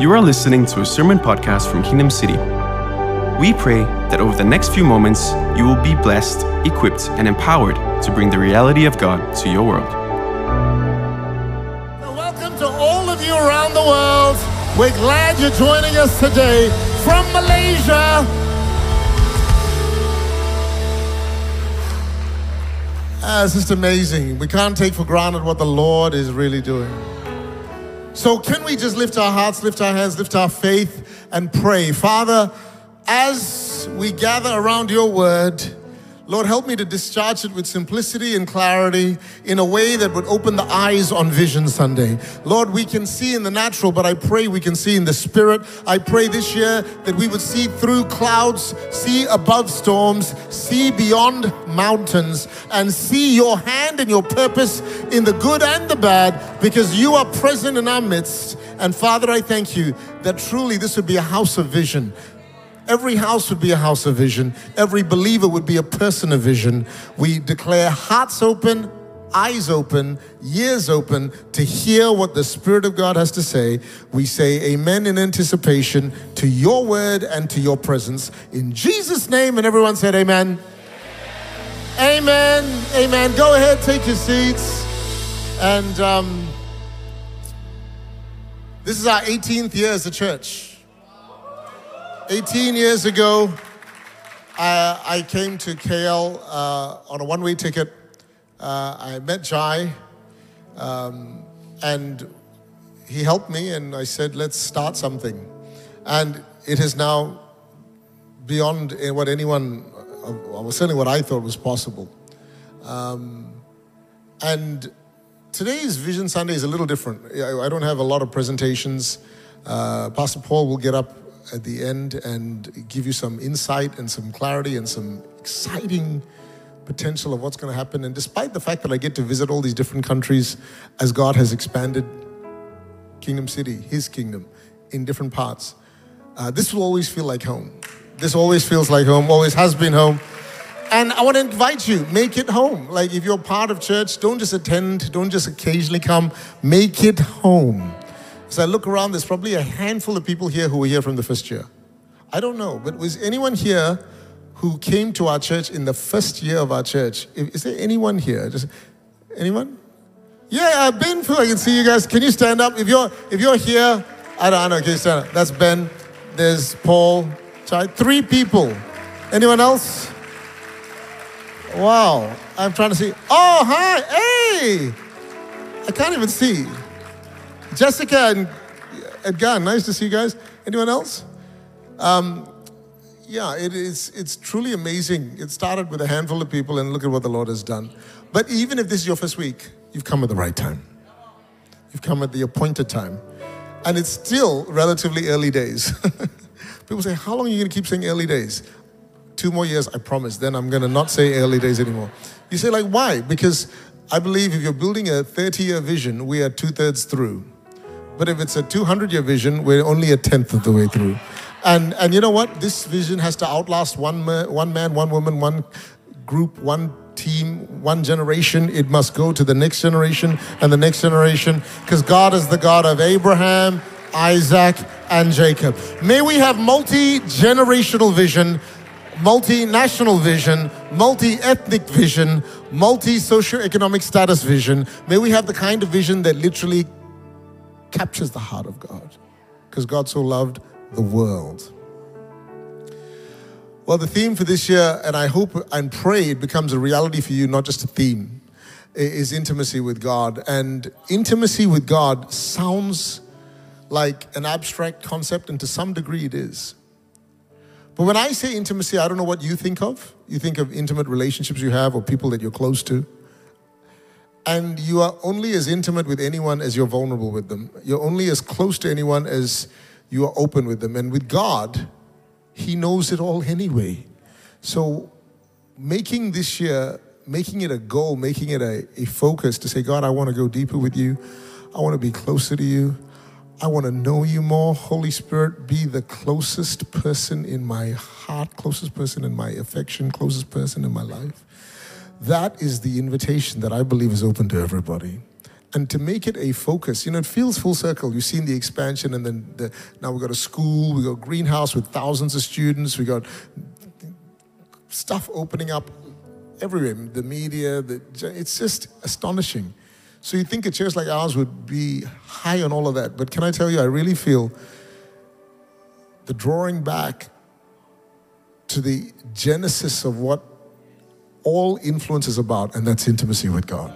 You are listening to a sermon podcast from Kingdom City. We pray that over the next few moments, you will be blessed, equipped, and empowered to bring the reality of God to your world. Welcome to all of you around the world. We're glad you're joining us today from Malaysia. Ah, it's just amazing. We can't take for granted what the Lord is really doing. So, can we just lift our hearts, lift our hands, lift our faith, and pray? Father, as we gather around your word, Lord, help me to discharge it with simplicity and clarity in a way that would open the eyes on Vision Sunday. Lord, we can see in the natural, but I pray we can see in the spirit. I pray this year that we would see through clouds, see above storms, see beyond mountains, and see your hand and your purpose in the good and the bad because you are present in our midst. And Father, I thank you that truly this would be a house of vision. Every house would be a house of vision. Every believer would be a person of vision. We declare hearts open, eyes open, ears open to hear what the Spirit of God has to say. We say amen in anticipation to your word and to your presence. In Jesus' name, and everyone said amen. Amen. Amen. Go ahead, take your seats. And um, this is our 18th year as a church. 18 years ago, I, I came to KL uh, on a one way ticket. Uh, I met Jai, um, and he helped me, and I said, let's start something. And it is now beyond what anyone, uh, certainly what I thought was possible. Um, and today's Vision Sunday is a little different. I don't have a lot of presentations. Uh, Pastor Paul will get up at the end and give you some insight and some clarity and some exciting potential of what's going to happen. And despite the fact that I get to visit all these different countries as God has expanded Kingdom City, His kingdom, in different parts, uh, this will always feel like home. This always feels like home, always has been home. And I want to invite you, make it home. Like if you're part of church, don't just attend, don't just occasionally come, make it home. As I look around, there's probably a handful of people here who were here from the first year. I don't know, but was anyone here who came to our church in the first year of our church? Is there anyone here? Just anyone? Yeah, uh, Ben, I can see you guys. Can you stand up? If you're if you're here, I don't, I don't know. Can you stand up? That's Ben. There's Paul. Three people. Anyone else? Wow. I'm trying to see. Oh, hi. Hey. I can't even see. Jessica and Edgar, nice to see you guys. Anyone else? Um, yeah, it is, it's truly amazing. It started with a handful of people, and look at what the Lord has done. But even if this is your first week, you've come at the right time. You've come at the appointed time. And it's still relatively early days. people say, How long are you going to keep saying early days? Two more years, I promise. Then I'm going to not say early days anymore. You say, like, why? Because I believe if you're building a 30 year vision, we are two thirds through. But if it's a 200 year vision, we're only a tenth of the way through. And, and you know what? This vision has to outlast one, man, one man, one woman, one group, one team, one generation. It must go to the next generation and the next generation because God is the God of Abraham, Isaac, and Jacob. May we have multi generational vision, multinational vision, multi ethnic vision, multi socioeconomic status vision. May we have the kind of vision that literally captures the heart of God because God so loved the world. Well, the theme for this year, and I hope and pray it becomes a reality for you, not just a theme, is intimacy with God. And intimacy with God sounds like an abstract concept, and to some degree it is. But when I say intimacy, I don't know what you think of. You think of intimate relationships you have or people that you're close to. And you are only as intimate with anyone as you're vulnerable with them. You're only as close to anyone as you are open with them. And with God, He knows it all anyway. So, making this year, making it a goal, making it a, a focus to say, God, I want to go deeper with you. I want to be closer to you. I want to know you more. Holy Spirit, be the closest person in my heart, closest person in my affection, closest person in my life. That is the invitation that I believe is open to everybody. and to make it a focus. You know, it feels full circle. You've seen the expansion, and then the, now we've got a school, we've got a greenhouse with thousands of students, we've got stuff opening up everywhere, the media, the, it's just astonishing. So you think a church like ours would be high on all of that, but can I tell you, I really feel the drawing back to the genesis of what all influence is about, and that's intimacy with God.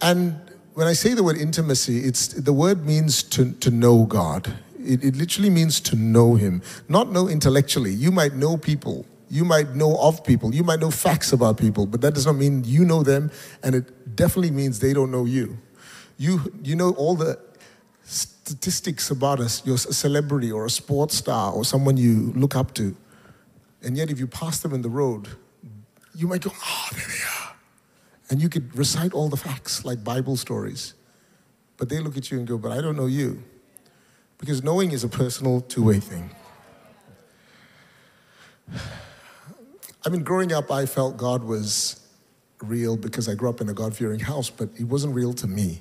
And when I say the word intimacy, it's the word means to, to know God. It, it literally means to know Him, not know intellectually. You might know people, you might know of people, you might know facts about people, but that does not mean you know them, and it definitely means they don't know you. You, you know all the statistics about you're a celebrity or a sports star or someone you look up to. And yet, if you pass them in the road, you might go, oh, there they are. And you could recite all the facts like Bible stories. But they look at you and go, But I don't know you. Because knowing is a personal two way thing. I mean, growing up, I felt God was real because I grew up in a God fearing house, but He wasn't real to me.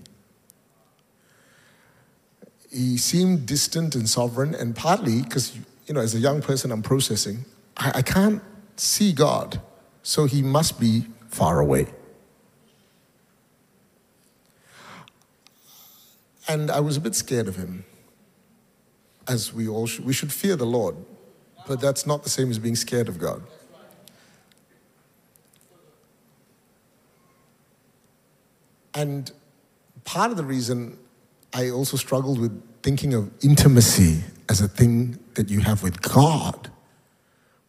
He seemed distant and sovereign, and partly because, you know, as a young person, I'm processing, I, I can't see God, so He must be far away. And I was a bit scared of him, as we all should. We should fear the Lord, but that's not the same as being scared of God. And part of the reason I also struggled with thinking of intimacy as a thing that you have with God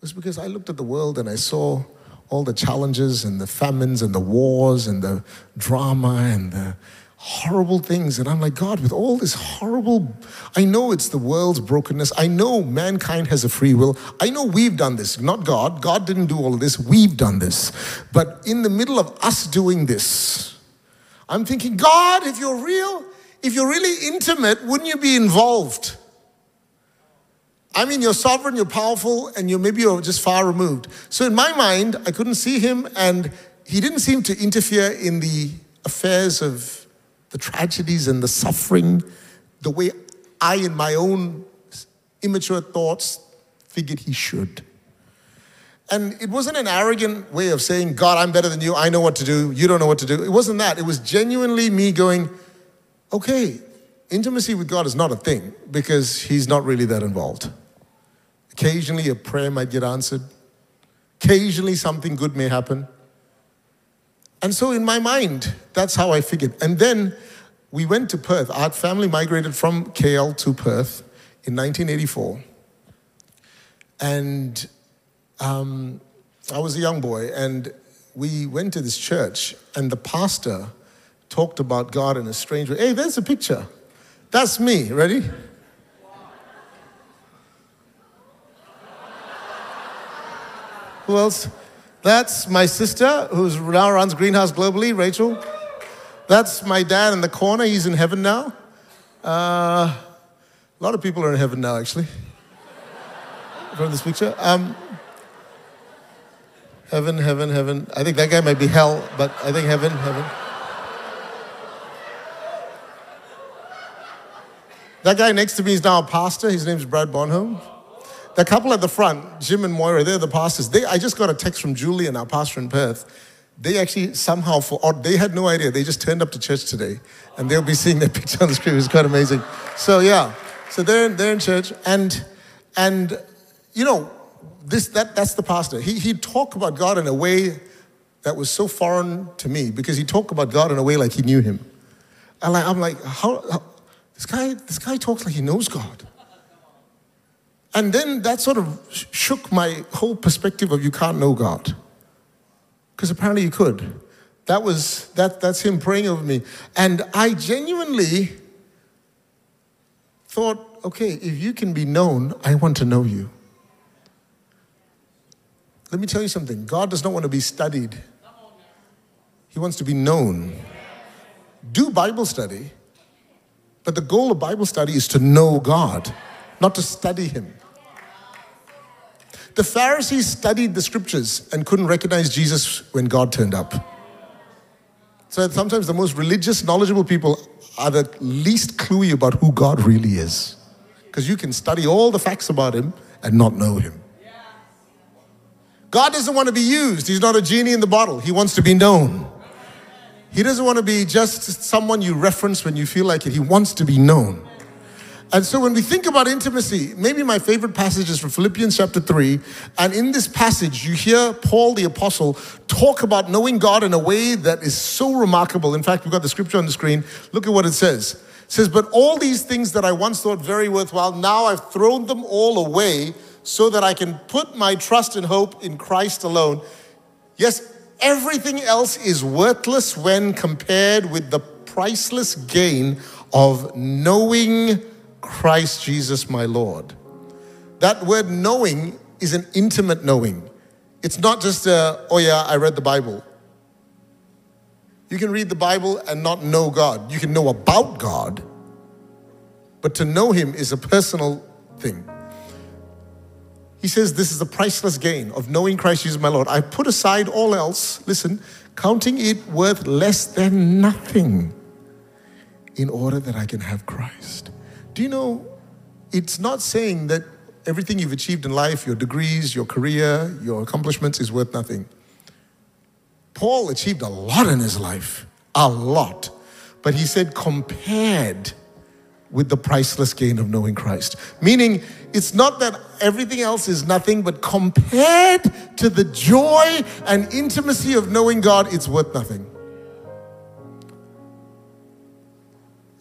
was because I looked at the world and I saw all the challenges and the famines and the wars and the drama and the horrible things. And I'm like, God, with all this horrible, I know it's the world's brokenness. I know mankind has a free will. I know we've done this, not God. God didn't do all of this. We've done this. But in the middle of us doing this, I'm thinking, God, if you're real, if you're really intimate, wouldn't you be involved? I mean, you're sovereign, you're powerful, and you're maybe you're just far removed. So in my mind, I couldn't see him, and he didn't seem to interfere in the affairs of the tragedies and the suffering, the way I, in my own immature thoughts, figured he should. And it wasn't an arrogant way of saying, God, I'm better than you. I know what to do. You don't know what to do. It wasn't that. It was genuinely me going, okay, intimacy with God is not a thing because He's not really that involved. Occasionally, a prayer might get answered. Occasionally, something good may happen. And so, in my mind, that's how I figured. And then we went to Perth. Our family migrated from KL to Perth in 1984. And um, I was a young boy, and we went to this church, and the pastor talked about God in a strange way. Hey, there's a picture. That's me. Ready? Who else? That's my sister, who now runs Greenhouse globally, Rachel. That's my dad in the corner. He's in heaven now. Uh, a lot of people are in heaven now, actually, from this picture. Um, heaven, heaven, heaven. I think that guy might be hell, but I think heaven, heaven. That guy next to me is now a pastor. His name's Brad Bonholm. The couple at the front, Jim and Moira, they're the pastors. They, I just got a text from Julian, our pastor in Perth. They actually somehow, for, or they had no idea. They just turned up to church today, and they'll be seeing that picture on the screen. It's quite amazing. So yeah, so they're they're in church, and and you know this that that's the pastor. He he talked about God in a way that was so foreign to me because he talked about God in a way like he knew him. And I'm like, how, how this guy this guy talks like he knows God. And then that sort of shook my whole perspective of you can't know God. Because apparently you could. That was, that, that's him praying over me. And I genuinely thought, okay, if you can be known, I want to know you. Let me tell you something God does not want to be studied, He wants to be known. Do Bible study, but the goal of Bible study is to know God, not to study Him. The Pharisees studied the scriptures and couldn't recognize Jesus when God turned up. So sometimes the most religious, knowledgeable people are the least cluey about who God really is. Because you can study all the facts about Him and not know Him. God doesn't want to be used. He's not a genie in the bottle. He wants to be known. He doesn't want to be just someone you reference when you feel like it. He wants to be known. And so when we think about intimacy, maybe my favorite passage is from Philippians chapter 3. And in this passage, you hear Paul the apostle talk about knowing God in a way that is so remarkable. In fact, we've got the scripture on the screen. Look at what it says. It says, But all these things that I once thought very worthwhile, now I've thrown them all away so that I can put my trust and hope in Christ alone. Yes, everything else is worthless when compared with the priceless gain of knowing Christ Jesus my Lord. That word knowing is an intimate knowing. It's not just a, oh yeah, I read the Bible. You can read the Bible and not know God. You can know about God, but to know Him is a personal thing. He says, This is a priceless gain of knowing Christ Jesus my Lord. I put aside all else, listen, counting it worth less than nothing in order that I can have Christ. Do you know, it's not saying that everything you've achieved in life, your degrees, your career, your accomplishments, is worth nothing. Paul achieved a lot in his life, a lot. But he said, compared with the priceless gain of knowing Christ. Meaning, it's not that everything else is nothing, but compared to the joy and intimacy of knowing God, it's worth nothing.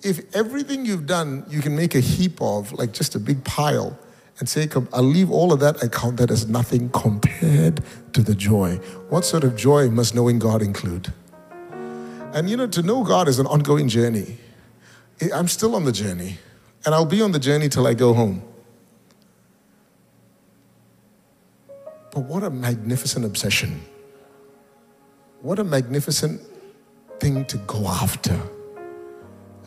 If everything you've done, you can make a heap of, like just a big pile, and say, I'll leave all of that, I count that as nothing compared to the joy. What sort of joy must knowing God include? And you know, to know God is an ongoing journey. I'm still on the journey, and I'll be on the journey till I go home. But what a magnificent obsession. What a magnificent thing to go after.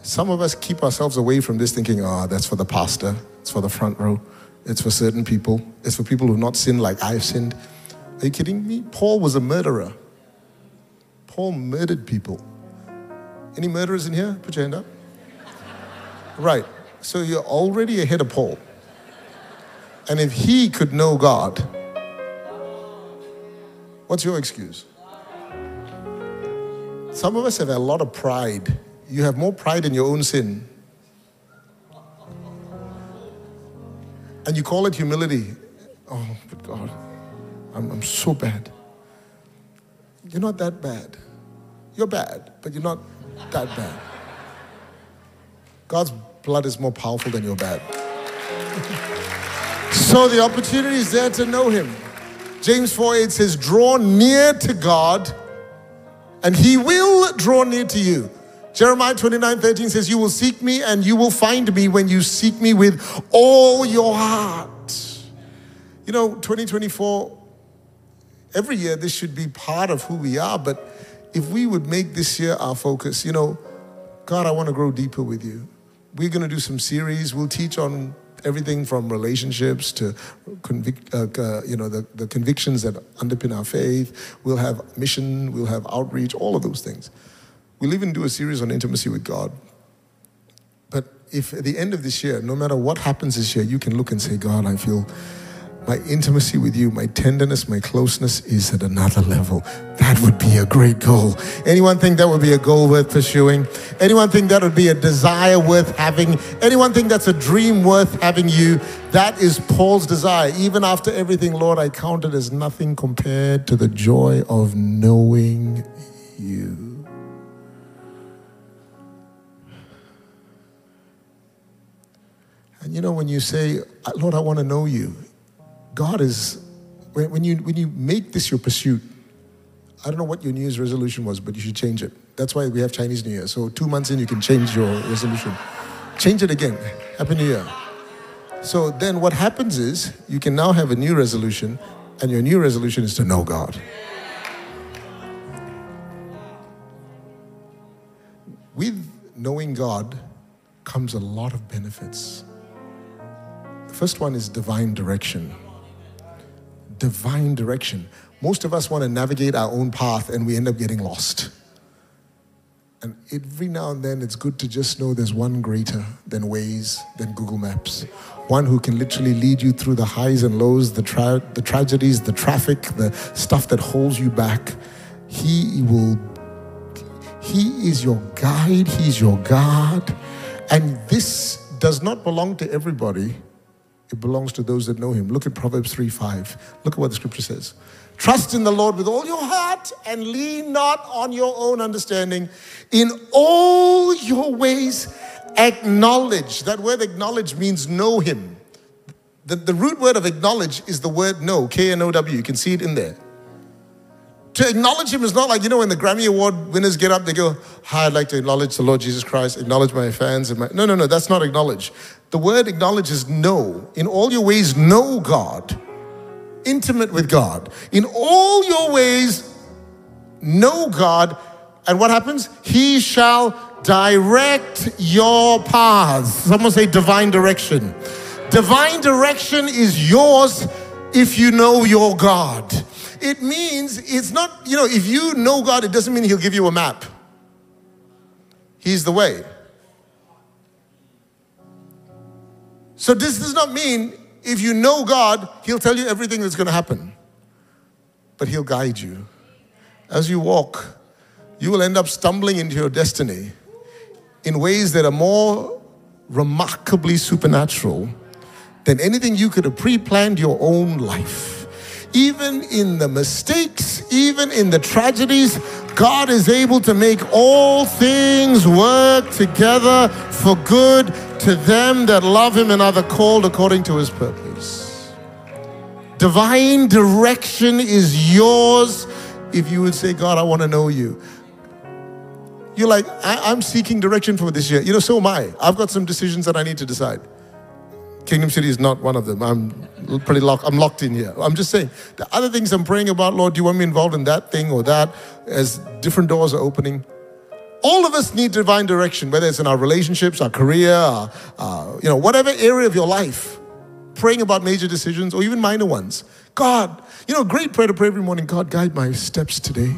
Some of us keep ourselves away from this thinking, oh, that's for the pastor, it's for the front row, it's for certain people, it's for people who've not sinned like I've sinned. Are you kidding me? Paul was a murderer. Paul murdered people. Any murderers in here? Put your hand up. Right. So you're already ahead of Paul. And if he could know God, what's your excuse? Some of us have a lot of pride. You have more pride in your own sin. And you call it humility. Oh, but God, I'm, I'm so bad. You're not that bad. You're bad, but you're not that bad. God's blood is more powerful than your bad. so the opportunity is there to know Him. James 4 8 says, Draw near to God, and He will draw near to you. Jeremiah 29 13 says, You will seek me, and you will find me when you seek me with all your heart. You know, 2024, every year this should be part of who we are, but if we would make this year our focus, you know, God, I want to grow deeper with you we're going to do some series. We'll teach on everything from relationships to convic- uh, uh, you know the, the convictions that underpin our faith. We'll have mission. We'll have outreach. All of those things. We'll even do a series on intimacy with God. But if at the end of this year, no matter what happens this year, you can look and say, God, I feel my intimacy with you, my tenderness, my closeness is at another level. That would be a great goal. Anyone think that would be a goal worth pursuing? Anyone think that would be a desire worth having? Anyone think that's a dream worth having you? That is Paul's desire. Even after everything, Lord, I count it as nothing compared to the joy of knowing you. And you know, when you say, Lord, I want to know you, God is, when, you, when you make this your pursuit, I don't know what your New Year's resolution was, but you should change it. That's why we have Chinese New Year. So two months in, you can change your resolution. Change it again. Happy New Year. So then what happens is you can now have a new resolution, and your new resolution is to know God. With knowing God comes a lot of benefits. First one is divine direction divine direction. Most of us want to navigate our own path and we end up getting lost. And every now and then, it's good to just know there's one greater than Waze, than Google Maps. One who can literally lead you through the highs and lows, the, tra- the tragedies, the traffic, the stuff that holds you back. He will, He is your guide, He's your God. And this does not belong to everybody, it belongs to those that know Him. Look at Proverbs 3 5. Look at what the scripture says. Trust in the Lord with all your heart and lean not on your own understanding. In all your ways, acknowledge. That word acknowledge means know Him. The, the root word of acknowledge is the word know, K N O W. You can see it in there. To acknowledge Him is not like, you know, when the Grammy Award winners get up, they go, Hi, I'd like to acknowledge the Lord Jesus Christ, acknowledge my fans. And my... No, no, no, that's not acknowledge. The word acknowledge is know. In all your ways, know God intimate with God. In all your ways, know God. And what happens? He shall direct your paths. Someone say divine direction. Divine direction is yours if you know your God. It means it's not, you know, if you know God, it doesn't mean He'll give you a map. He's the way. So this does not mean if you know God, He'll tell you everything that's going to happen, but He'll guide you. As you walk, you will end up stumbling into your destiny in ways that are more remarkably supernatural than anything you could have pre planned your own life. Even in the mistakes, even in the tragedies, God is able to make all things work together for good to them that love him and are the called according to his purpose. Divine direction is yours if you would say, God, I want to know you. You're like, I- am seeking direction for this year. You know, so am I. I've got some decisions that I need to decide. Kingdom City is not one of them. I'm pretty locked. I'm locked in here. I'm just saying the other things I'm praying about, Lord, do you want me involved in that thing or that? As different doors are opening. All of us need divine direction, whether it's in our relationships, our career, our, you know, whatever area of your life. Praying about major decisions or even minor ones. God, you know, great prayer to pray every morning. God, guide my steps today.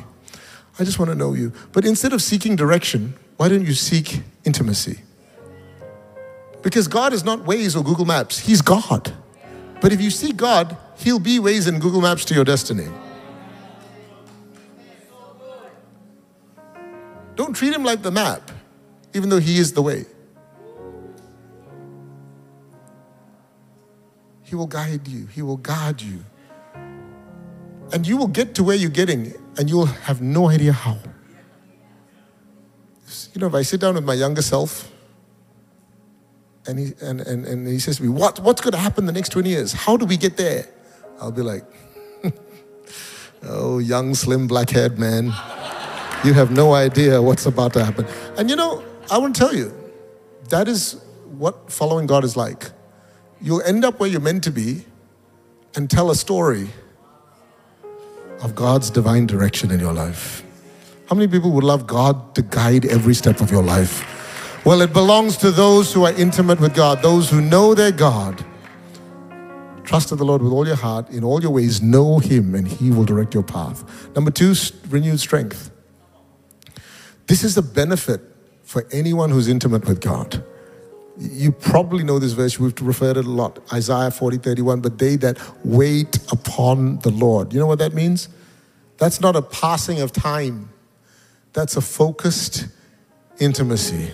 I just want to know you. But instead of seeking direction, why don't you seek intimacy? Because God is not Waze or Google Maps, He's God. But if you seek God, He'll be Waze and Google Maps to your destiny. Don't treat Him like the map, even though He is the way. He will guide you, He will guard you. And you will get to where you're getting, and you'll have no idea how. You know, if I sit down with my younger self, and he, and, and, and he says to me, what, What's going to happen the next 20 years? How do we get there? I'll be like, Oh, young, slim, black haired man, you have no idea what's about to happen. And you know, I want to tell you, that is what following God is like. You'll end up where you're meant to be and tell a story of God's divine direction in your life. How many people would love God to guide every step of your life? Well, it belongs to those who are intimate with God, those who know their God. Trust in the Lord with all your heart, in all your ways, know Him, and He will direct your path. Number two, renewed strength. This is a benefit for anyone who's intimate with God. You probably know this verse, we've referred it a lot Isaiah 40 31. But they that wait upon the Lord. You know what that means? That's not a passing of time, that's a focused intimacy.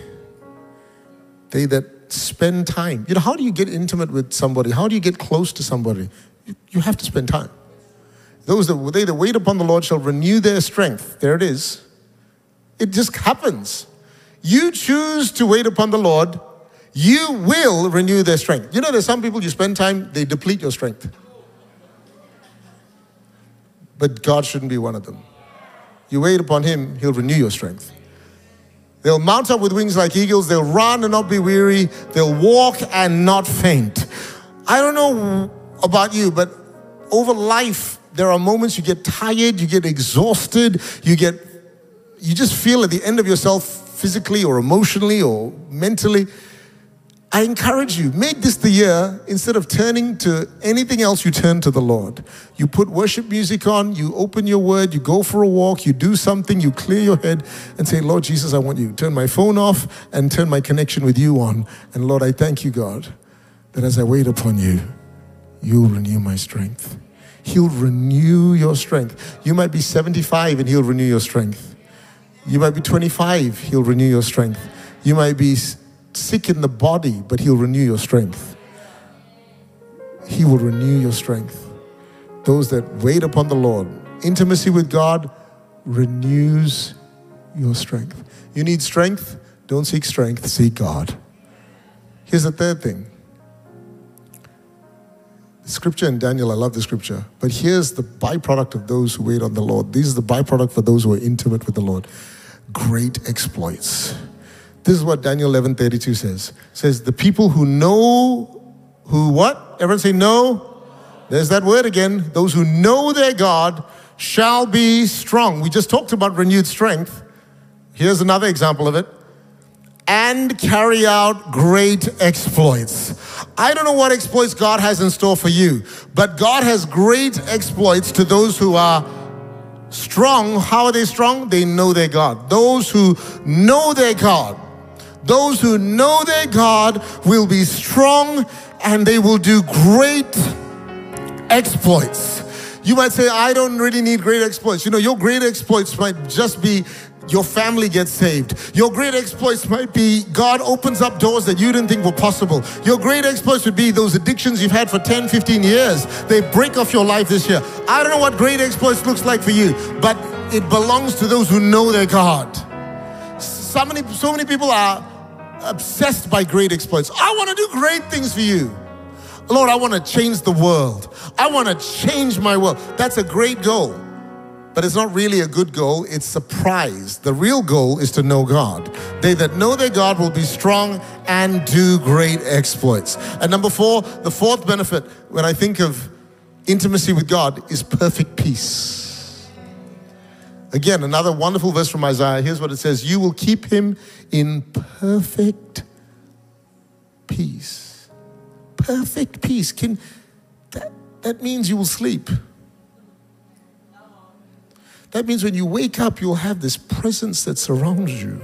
They that spend time. You know, how do you get intimate with somebody? How do you get close to somebody? You, have to spend time. Those that they that wait upon the Lord shall renew their strength. There it is. It just happens. You choose to wait upon the Lord, you will renew their strength. You know, there's some people you spend time, they deplete your strength. But God shouldn't be one of them. You wait upon Him, He'll renew your strength. They'll mount up with wings like eagles. They'll run and not be weary. They'll walk and not faint. I don't know about you, but over life, there are moments you get tired, you get exhausted, you get, you just feel at the end of yourself physically or emotionally or mentally. I encourage you, make this the year, instead of turning to anything else, you turn to the Lord. You put worship music on, you open your word, you go for a walk, you do something, you clear your head and say, Lord Jesus, I want you. Turn my phone off and turn my connection with you on. And Lord, I thank you, God, that as I wait upon you, you'll renew my strength. He'll renew your strength. You might be 75 and He'll renew your strength. You might be 25, He'll renew your strength. You might be sick in the body, but He'll renew your strength. He will renew your strength. Those that wait upon the Lord, intimacy with God renews your strength. You need strength? Don't seek strength, seek God. Here's the third thing. Scripture in Daniel, I love the scripture, but here's the byproduct of those who wait on the Lord. This is the byproduct for those who are intimate with the Lord. Great exploits. This is what Daniel 11:32 says. It says the people who know who what? Everyone say no. There's that word again. Those who know their God shall be strong. We just talked about renewed strength. Here's another example of it. And carry out great exploits. I don't know what exploits God has in store for you, but God has great exploits to those who are strong. How are they strong? They know their God. Those who know their God those who know their God will be strong and they will do great exploits. You might say, I don't really need great exploits. You know, your great exploits might just be your family gets saved. Your great exploits might be God opens up doors that you didn't think were possible. Your great exploits would be those addictions you've had for 10, 15 years. They break off your life this year. I don't know what great exploits looks like for you, but it belongs to those who know their God. So many, so many people are obsessed by great exploits. I want to do great things for you. Lord, I want to change the world. I want to change my world. That's a great goal. But it's not really a good goal, it's a prize. The real goal is to know God. They that know their God will be strong and do great exploits. And number four, the fourth benefit when I think of intimacy with God is perfect peace. Again, another wonderful verse from Isaiah. Here's what it says You will keep him in perfect peace. Perfect peace. Can that, that means you will sleep. That means when you wake up, you'll have this presence that surrounds you.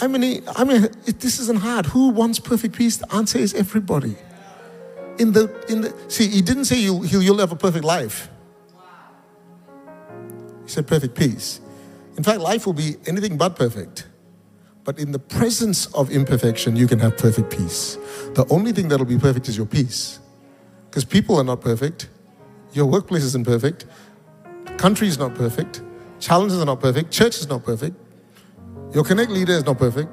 I mean, I mean, this isn't hard. Who wants perfect peace? The answer is everybody. In the, in the, see, he didn't say you'll, you'll have a perfect life. He said perfect peace. In fact, life will be anything but perfect. But in the presence of imperfection, you can have perfect peace. The only thing that'll be perfect is your peace. Because people are not perfect, your workplace isn't perfect, country is not perfect, challenges are not perfect, church is not perfect, your connect leader is not perfect.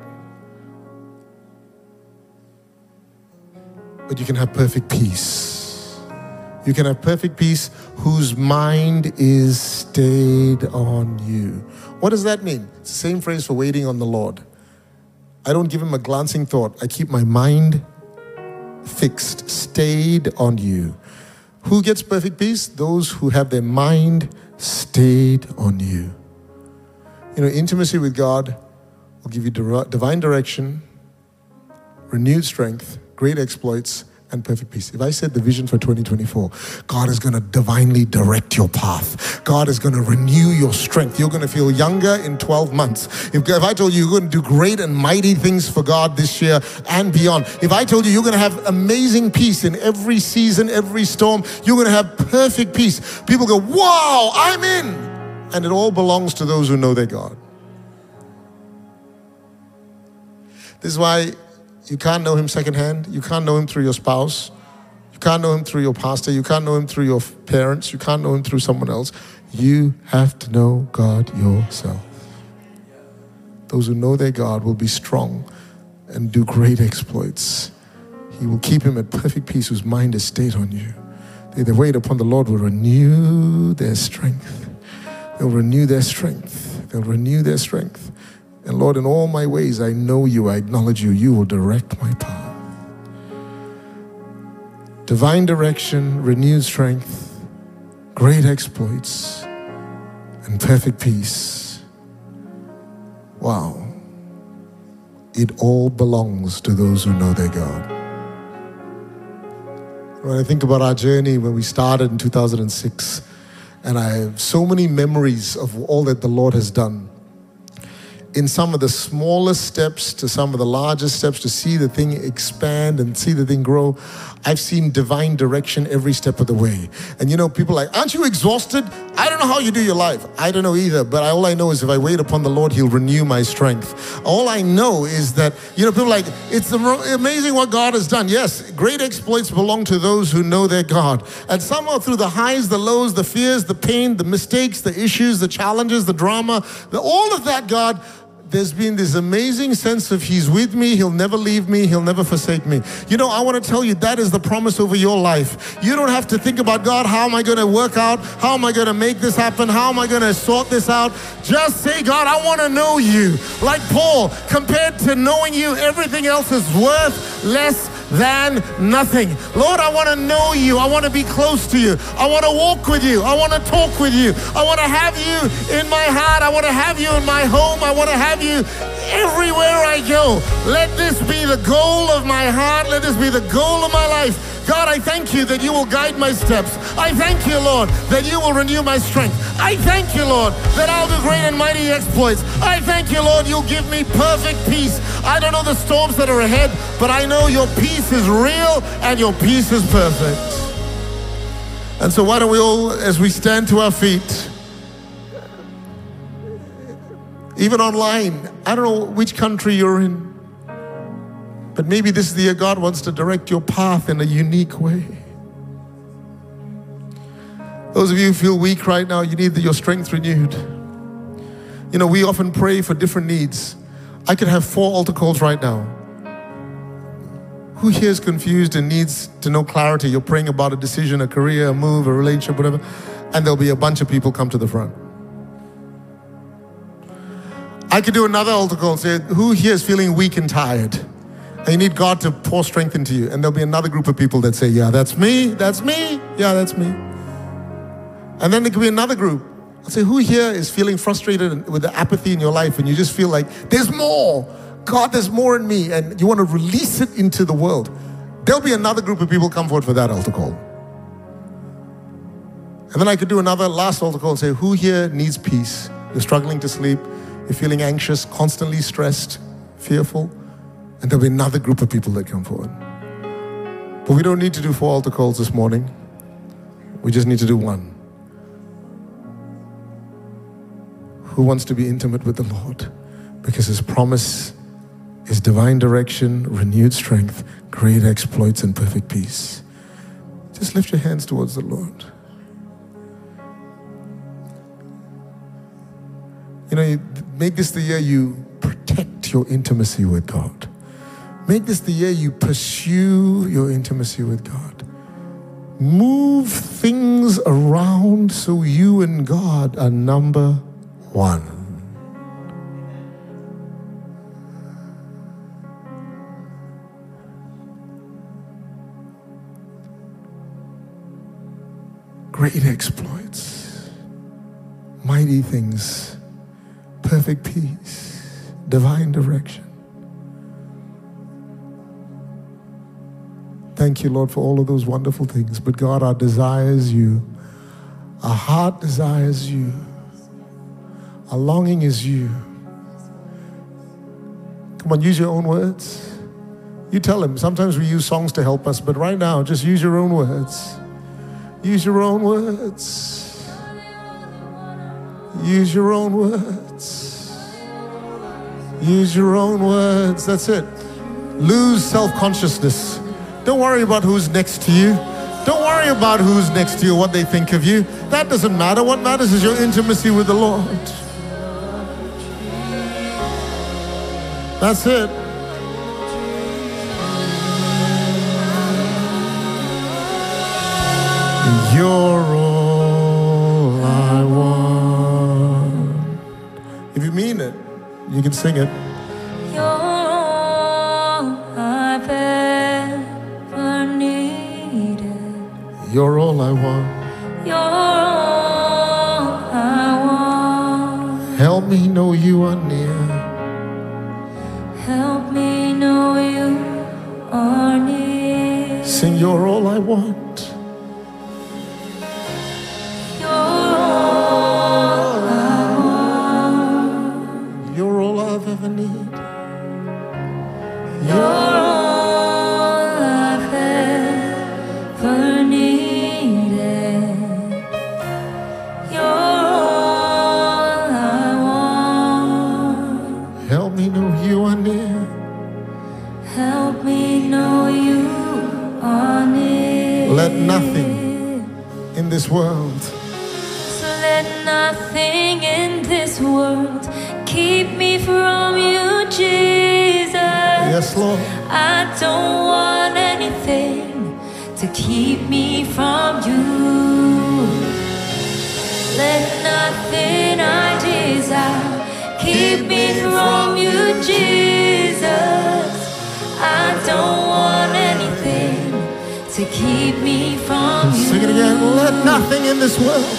But you can have perfect peace. You can have perfect peace whose mind is stayed on you. What does that mean? It's the same phrase for waiting on the Lord. I don't give him a glancing thought. I keep my mind fixed, stayed on you. Who gets perfect peace? Those who have their mind stayed on you. You know, intimacy with God will give you divine direction, renewed strength, great exploits, and perfect peace. If I said the vision for 2024, God is going to divinely direct your path. God is going to renew your strength. You're going to feel younger in 12 months. If, if I told you you're going to do great and mighty things for God this year and beyond, if I told you you're going to have amazing peace in every season, every storm, you're going to have perfect peace. People go, wow, I'm in. And it all belongs to those who know their God. This is why you can't know him secondhand. You can't know him through your spouse. You can't know him through your pastor. You can't know him through your parents. You can't know him through someone else. You have to know God yourself. Those who know their God will be strong and do great exploits. He will keep him at perfect peace whose mind is stayed on you. They that wait upon the Lord will renew their strength. They'll renew their strength. They'll renew their strength. And Lord, in all my ways, I know you, I acknowledge you. You will direct my path. Divine direction, renewed strength, great exploits, and perfect peace. Wow. it all belongs to those who know their God. When I think about our journey when we started in 2006, and I have so many memories of all that the Lord has done in some of the smallest steps to some of the largest steps to see the thing expand and see the thing grow. I've seen divine direction every step of the way. And you know, people like, aren't you exhausted? I don't know how you do your life. I don't know either, but all I know is if I wait upon the Lord, He'll renew my strength. All I know is that, you know, people like, it's amazing what God has done. Yes, great exploits belong to those who know their God. And somehow through the highs, the lows, the fears, the pain, the mistakes, the issues, the challenges, the drama, the, all of that, God, there's been this amazing sense of He's with me, He'll never leave me, He'll never forsake me. You know, I want to tell you that is the promise over your life. You don't have to think about God, how am I going to work out? How am I going to make this happen? How am I going to sort this out? Just say, God, I want to know you. Like Paul, compared to knowing you, everything else is worth less than nothing. Lord, I want to know you. I want to be close to you. I want to walk with you. I want to talk with you. I want to have you in my heart. I want to have you in my home. I want to have you everywhere I go. Let this be the goal of my heart. Let this be the goal of my life God, I thank you that you will guide my steps. I thank you, Lord, that you will renew my strength. I thank you, Lord, that I'll do great and mighty exploits. I thank you, Lord, you'll give me perfect peace. I don't know the storms that are ahead, but I know your peace is real and your peace is perfect. And so, why don't we all, as we stand to our feet, even online, I don't know which country you're in. But maybe this is the year God wants to direct your path in a unique way. Those of you who feel weak right now, you need your strength renewed. You know, we often pray for different needs. I could have four altar calls right now. Who here is confused and needs to know clarity? You're praying about a decision, a career, a move, a relationship, whatever, and there'll be a bunch of people come to the front. I could do another altar call and say, Who here is feeling weak and tired? And you need God to pour strength into you. And there'll be another group of people that say, Yeah, that's me, that's me, yeah, that's me. And then there could be another group. I'll say, Who here is feeling frustrated with the apathy in your life and you just feel like there's more? God, there's more in me, and you want to release it into the world. There'll be another group of people come forward for that altar call. And then I could do another last altar call and say, Who here needs peace? You're struggling to sleep, you're feeling anxious, constantly stressed, fearful. And there'll be another group of people that come forward. But we don't need to do four altar calls this morning. We just need to do one. Who wants to be intimate with the Lord? Because His promise is divine direction, renewed strength, great exploits, and perfect peace. Just lift your hands towards the Lord. You know, make this the year you protect your intimacy with God. Make this the year you pursue your intimacy with God. Move things around so you and God are number one. Great exploits, mighty things, perfect peace, divine direction. Thank you, Lord, for all of those wonderful things. But God, our desires you. Our heart desires you. Our longing is you. Come on, use your own words. You tell him. Sometimes we use songs to help us, but right now, just use your own words. Use your own words. Use your own words. Use your own words. That's it. Lose self consciousness. Don't worry about who's next to you. Don't worry about who's next to you, what they think of you. That doesn't matter. What matters is your intimacy with the Lord. That's it. You're all I want. If you mean it, you can sing it. You're all I want. You're all I want. Help me know you are near. Help me know you are near. Sing, You're all I want. Keep me from you, Jesus. Yes, Lord. I don't want anything to keep me from you. Let nothing I desire keep me from you, Jesus. I don't want anything to keep me from you. Sing it again. Let nothing in this world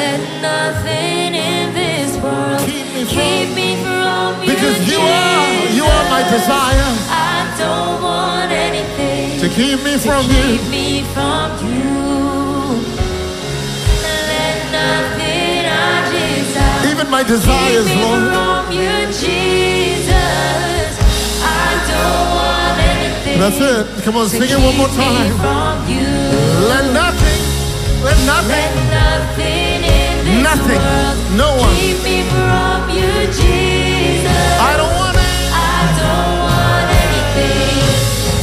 Let nothing in this world Keep me from- keep me from you. because you are, you are my desire I don't want anything to keep me to from keep you. me from you. Let nothing I desire Even my keep desires, me Lord. from you, Jesus. I don't want anything. That's it. Come on, to sing it one more keep me time. From you. Let nothing, let nothing, Let nothing Nothing. No one. keep me from you, Jesus. I don't want it. I don't want anything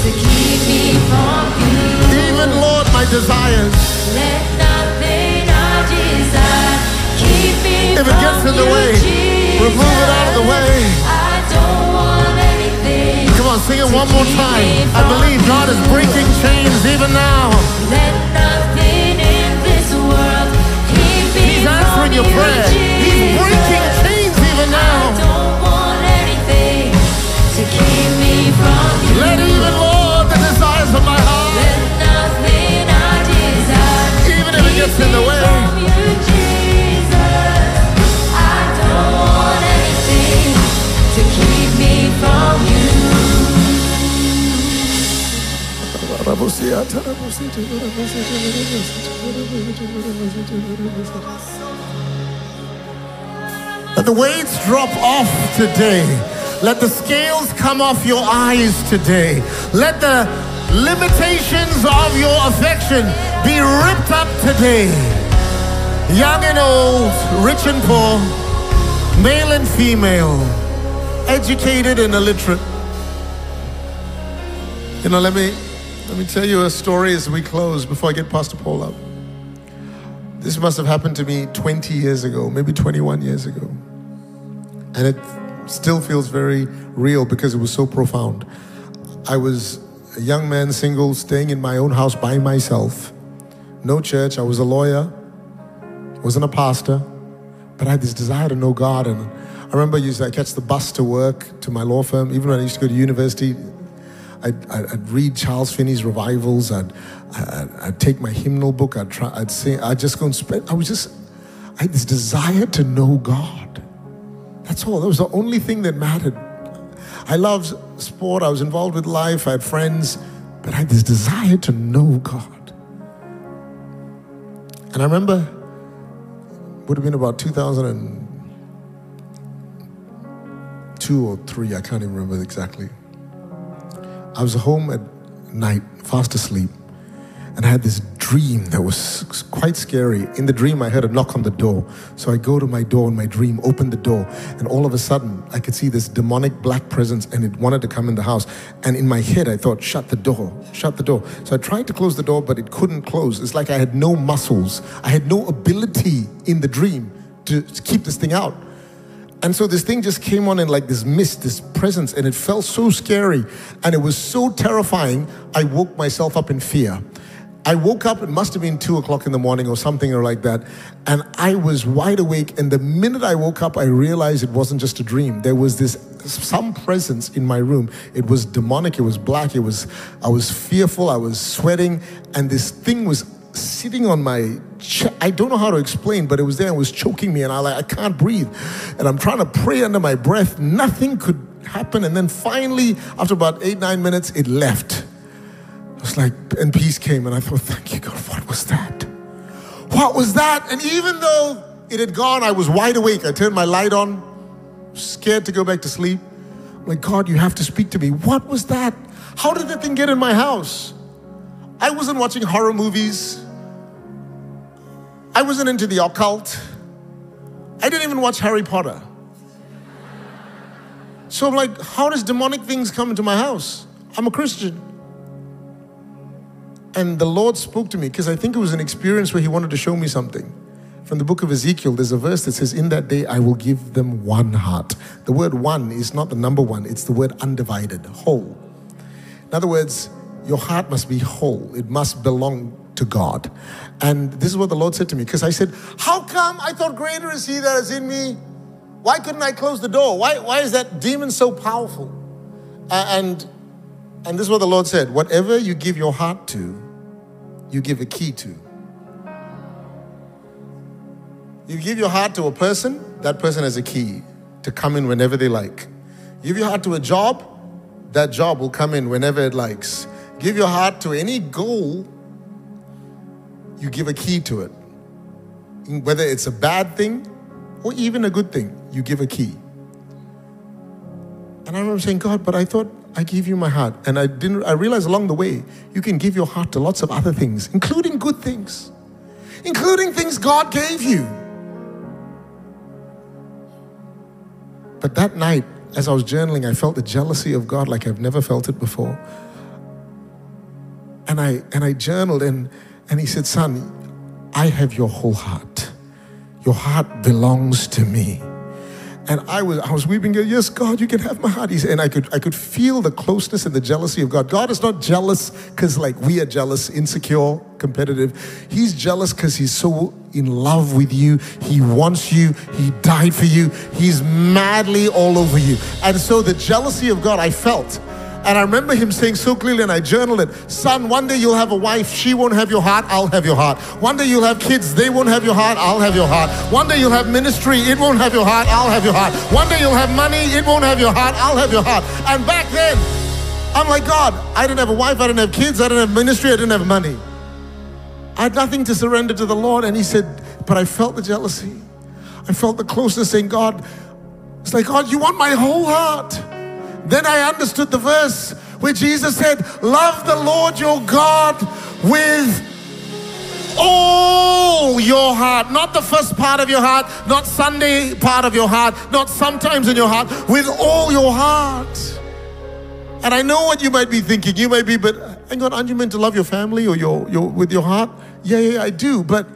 to keep me from you. Even, Lord, my desires. Let nothing I desire keep me If it gets in the way, Jesus. remove it out of the way. I don't want anything. Come on, sing it one more time. I believe God is breaking chains even now. Your prayer. He's breaking chains even I now. don't want anything to keep me from you. Let even, Lord, the desires of my heart, Let nothing I desire even if it gets in the way. from you, Jesus. I don't want anything to keep me from you. Let the weights drop off today. Let the scales come off your eyes today. Let the limitations of your affection be ripped up today. Young and old, rich and poor, male and female, educated and illiterate. You know, let me let me tell you a story as we close before I get Pastor Paul up. This must have happened to me 20 years ago, maybe 21 years ago. And it still feels very real because it was so profound. I was a young man, single, staying in my own house by myself. No church. I was a lawyer, wasn't a pastor, but I had this desire to know God. And I remember I used to catch the bus to work to my law firm, even when I used to go to university. I'd, I'd, read Charles Finney's revivals. I'd, I'd, I'd take my hymnal book. I'd try. I'd sing. I'd just go and spend. I was just. I had this desire to know God. That's all. That was the only thing that mattered. I loved sport. I was involved with life. I had friends, but I had this desire to know God. And I remember, would have been about 2002 or three. I can't even remember exactly. I was home at night, fast asleep, and I had this dream that was quite scary. In the dream, I heard a knock on the door. So I go to my door in my dream, open the door, and all of a sudden, I could see this demonic black presence, and it wanted to come in the house. And in my head, I thought, shut the door, shut the door. So I tried to close the door, but it couldn't close. It's like I had no muscles, I had no ability in the dream to keep this thing out. And so this thing just came on in like this mist, this presence, and it felt so scary. And it was so terrifying, I woke myself up in fear. I woke up, it must have been two o'clock in the morning or something or like that. And I was wide awake. And the minute I woke up, I realized it wasn't just a dream. There was this some presence in my room. It was demonic, it was black, it was I was fearful, I was sweating, and this thing was sitting on my ch- I don't know how to explain, but it was there. It was choking me, and I like I can't breathe, and I'm trying to pray under my breath. Nothing could happen, and then finally, after about eight nine minutes, it left. It's like, and peace came, and I thought, thank you, God, what was that? What was that? And even though it had gone, I was wide awake. I turned my light on, scared to go back to sleep. I'm like, God, you have to speak to me. What was that? How did that thing get in my house? I wasn't watching horror movies. I wasn't into the occult. I didn't even watch Harry Potter. So I'm like, how does demonic things come into my house? I'm a Christian. And the Lord spoke to me because I think it was an experience where He wanted to show me something. From the book of Ezekiel, there's a verse that says, In that day I will give them one heart. The word one is not the number one, it's the word undivided, whole. In other words, your heart must be whole, it must belong to God. And this is what the Lord said to me because I said, How come I thought greater is He that is in me? Why couldn't I close the door? Why, why is that demon so powerful? Uh, and, and this is what the Lord said whatever you give your heart to, you give a key to. You give your heart to a person, that person has a key to come in whenever they like. Give your heart to a job, that job will come in whenever it likes. Give your heart to any goal, you give a key to it. Whether it's a bad thing or even a good thing, you give a key. And I remember saying, God, but I thought I gave you my heart. And I didn't I realized along the way, you can give your heart to lots of other things, including good things, including things God gave you. But that night, as I was journaling, I felt the jealousy of God like I've never felt it before. And I and I journaled and and he said, Son, I have your whole heart. Your heart belongs to me. And I was I was weeping, yes, God, you can have my heart. He said, and I could I could feel the closeness and the jealousy of God. God is not jealous because like we are jealous, insecure, competitive. He's jealous because he's so in love with you. He wants you. He died for you. He's madly all over you. And so the jealousy of God I felt. And I remember him saying so clearly, and I journaled it Son, one day you'll have a wife, she won't have your heart, I'll have your heart. One day you'll have kids, they won't have your heart, I'll have your heart. One day you'll have ministry, it won't have your heart, I'll have your heart. One day you'll have money, it won't have your heart, I'll have your heart. And back then, I'm like, God, I didn't have a wife, I didn't have kids, I didn't have ministry, I didn't have money. I had nothing to surrender to the Lord. And He said, But I felt the jealousy. I felt the closeness saying, God, it's like, God, you want my whole heart. Then I understood the verse where Jesus said, Love the Lord your God with all your heart, not the first part of your heart, not Sunday part of your heart, not sometimes in your heart, with all your heart. And I know what you might be thinking. You might be, but hang on, aren't you meant to love your family or your, your with your heart? Yeah, yeah, I do. But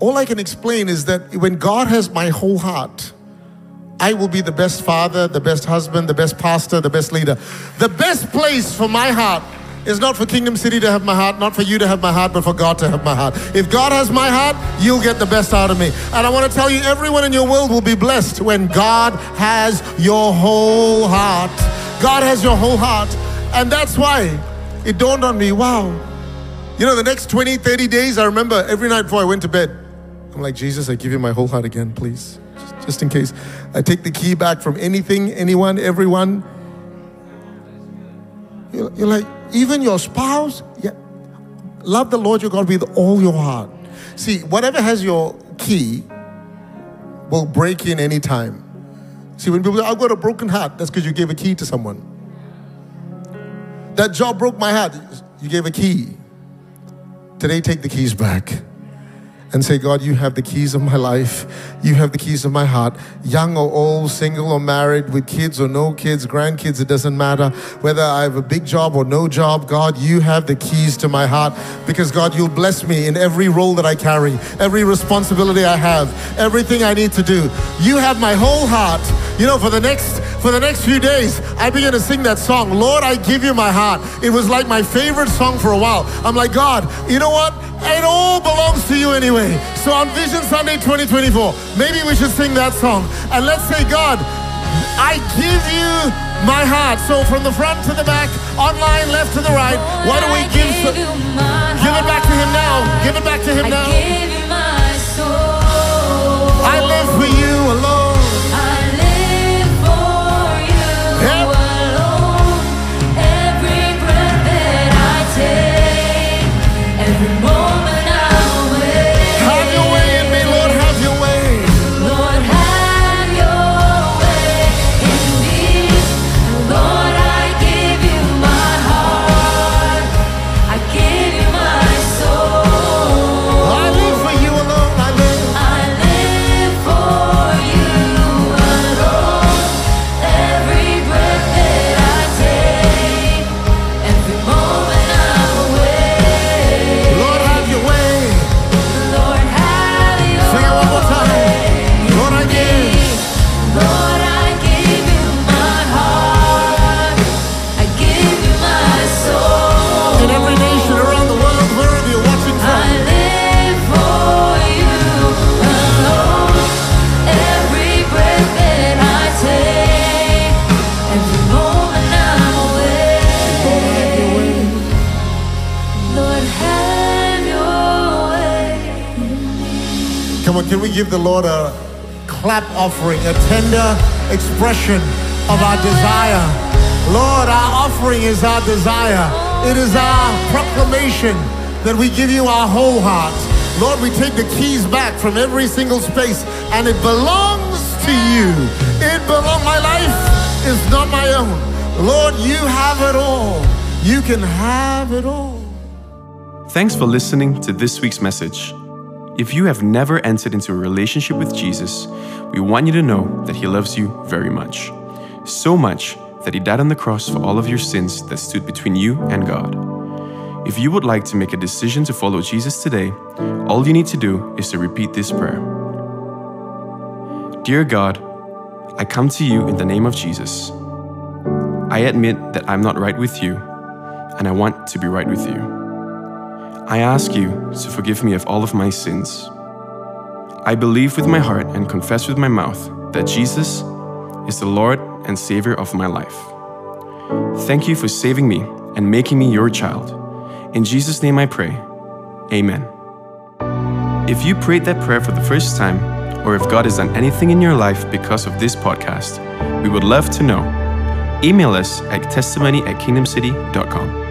all I can explain is that when God has my whole heart, I will be the best father, the best husband, the best pastor, the best leader. The best place for my heart is not for Kingdom City to have my heart, not for you to have my heart, but for God to have my heart. If God has my heart, you'll get the best out of me. And I want to tell you, everyone in your world will be blessed when God has your whole heart. God has your whole heart. And that's why it dawned on me wow. You know, the next 20, 30 days, I remember every night before I went to bed, I'm like, Jesus, I give you my whole heart again, please just in case. I take the key back from anything, anyone, everyone. You're, you're like, even your spouse, yeah. Love the Lord your God with all your heart. See, whatever has your key will break in any time. See, when people say, I've got a broken heart, that's because you gave a key to someone. That job broke my heart. You gave a key. Today, take the keys back and say, God, you have the keys of my life. You have the keys of my heart. Young or old, single or married, with kids or no kids, grandkids, it doesn't matter. Whether I have a big job or no job, God, you have the keys to my heart because, God, you'll bless me in every role that I carry, every responsibility I have, everything I need to do. You have my whole heart. You know, for the next for the next few days, I began to sing that song, Lord, I give you my heart. It was like my favorite song for a while. I'm like, God, you know what? It all belongs to you anyway. So on Vision Sunday 2024, maybe we should sing that song. And let's say, God, I give you my heart. So from the front to the back, online, left to the right, why don't we give, give it back to him now? Give it back to him now. I live for you alone. Give the Lord a clap offering, a tender expression of our desire? Lord, our offering is our desire. It is our proclamation that we give you our whole heart. Lord, we take the keys back from every single space and it belongs to you. It belongs, my life is not my own. Lord, you have it all. You can have it all. Thanks for listening to this week's message. If you have never entered into a relationship with Jesus, we want you to know that He loves you very much. So much that He died on the cross for all of your sins that stood between you and God. If you would like to make a decision to follow Jesus today, all you need to do is to repeat this prayer Dear God, I come to you in the name of Jesus. I admit that I'm not right with you, and I want to be right with you. I ask you to forgive me of all of my sins. I believe with my heart and confess with my mouth that Jesus is the Lord and Savior of my life. Thank you for saving me and making me your child. In Jesus' name I pray. Amen. If you prayed that prayer for the first time, or if God has done anything in your life because of this podcast, we would love to know. Email us at testimony at kingdomcity.com.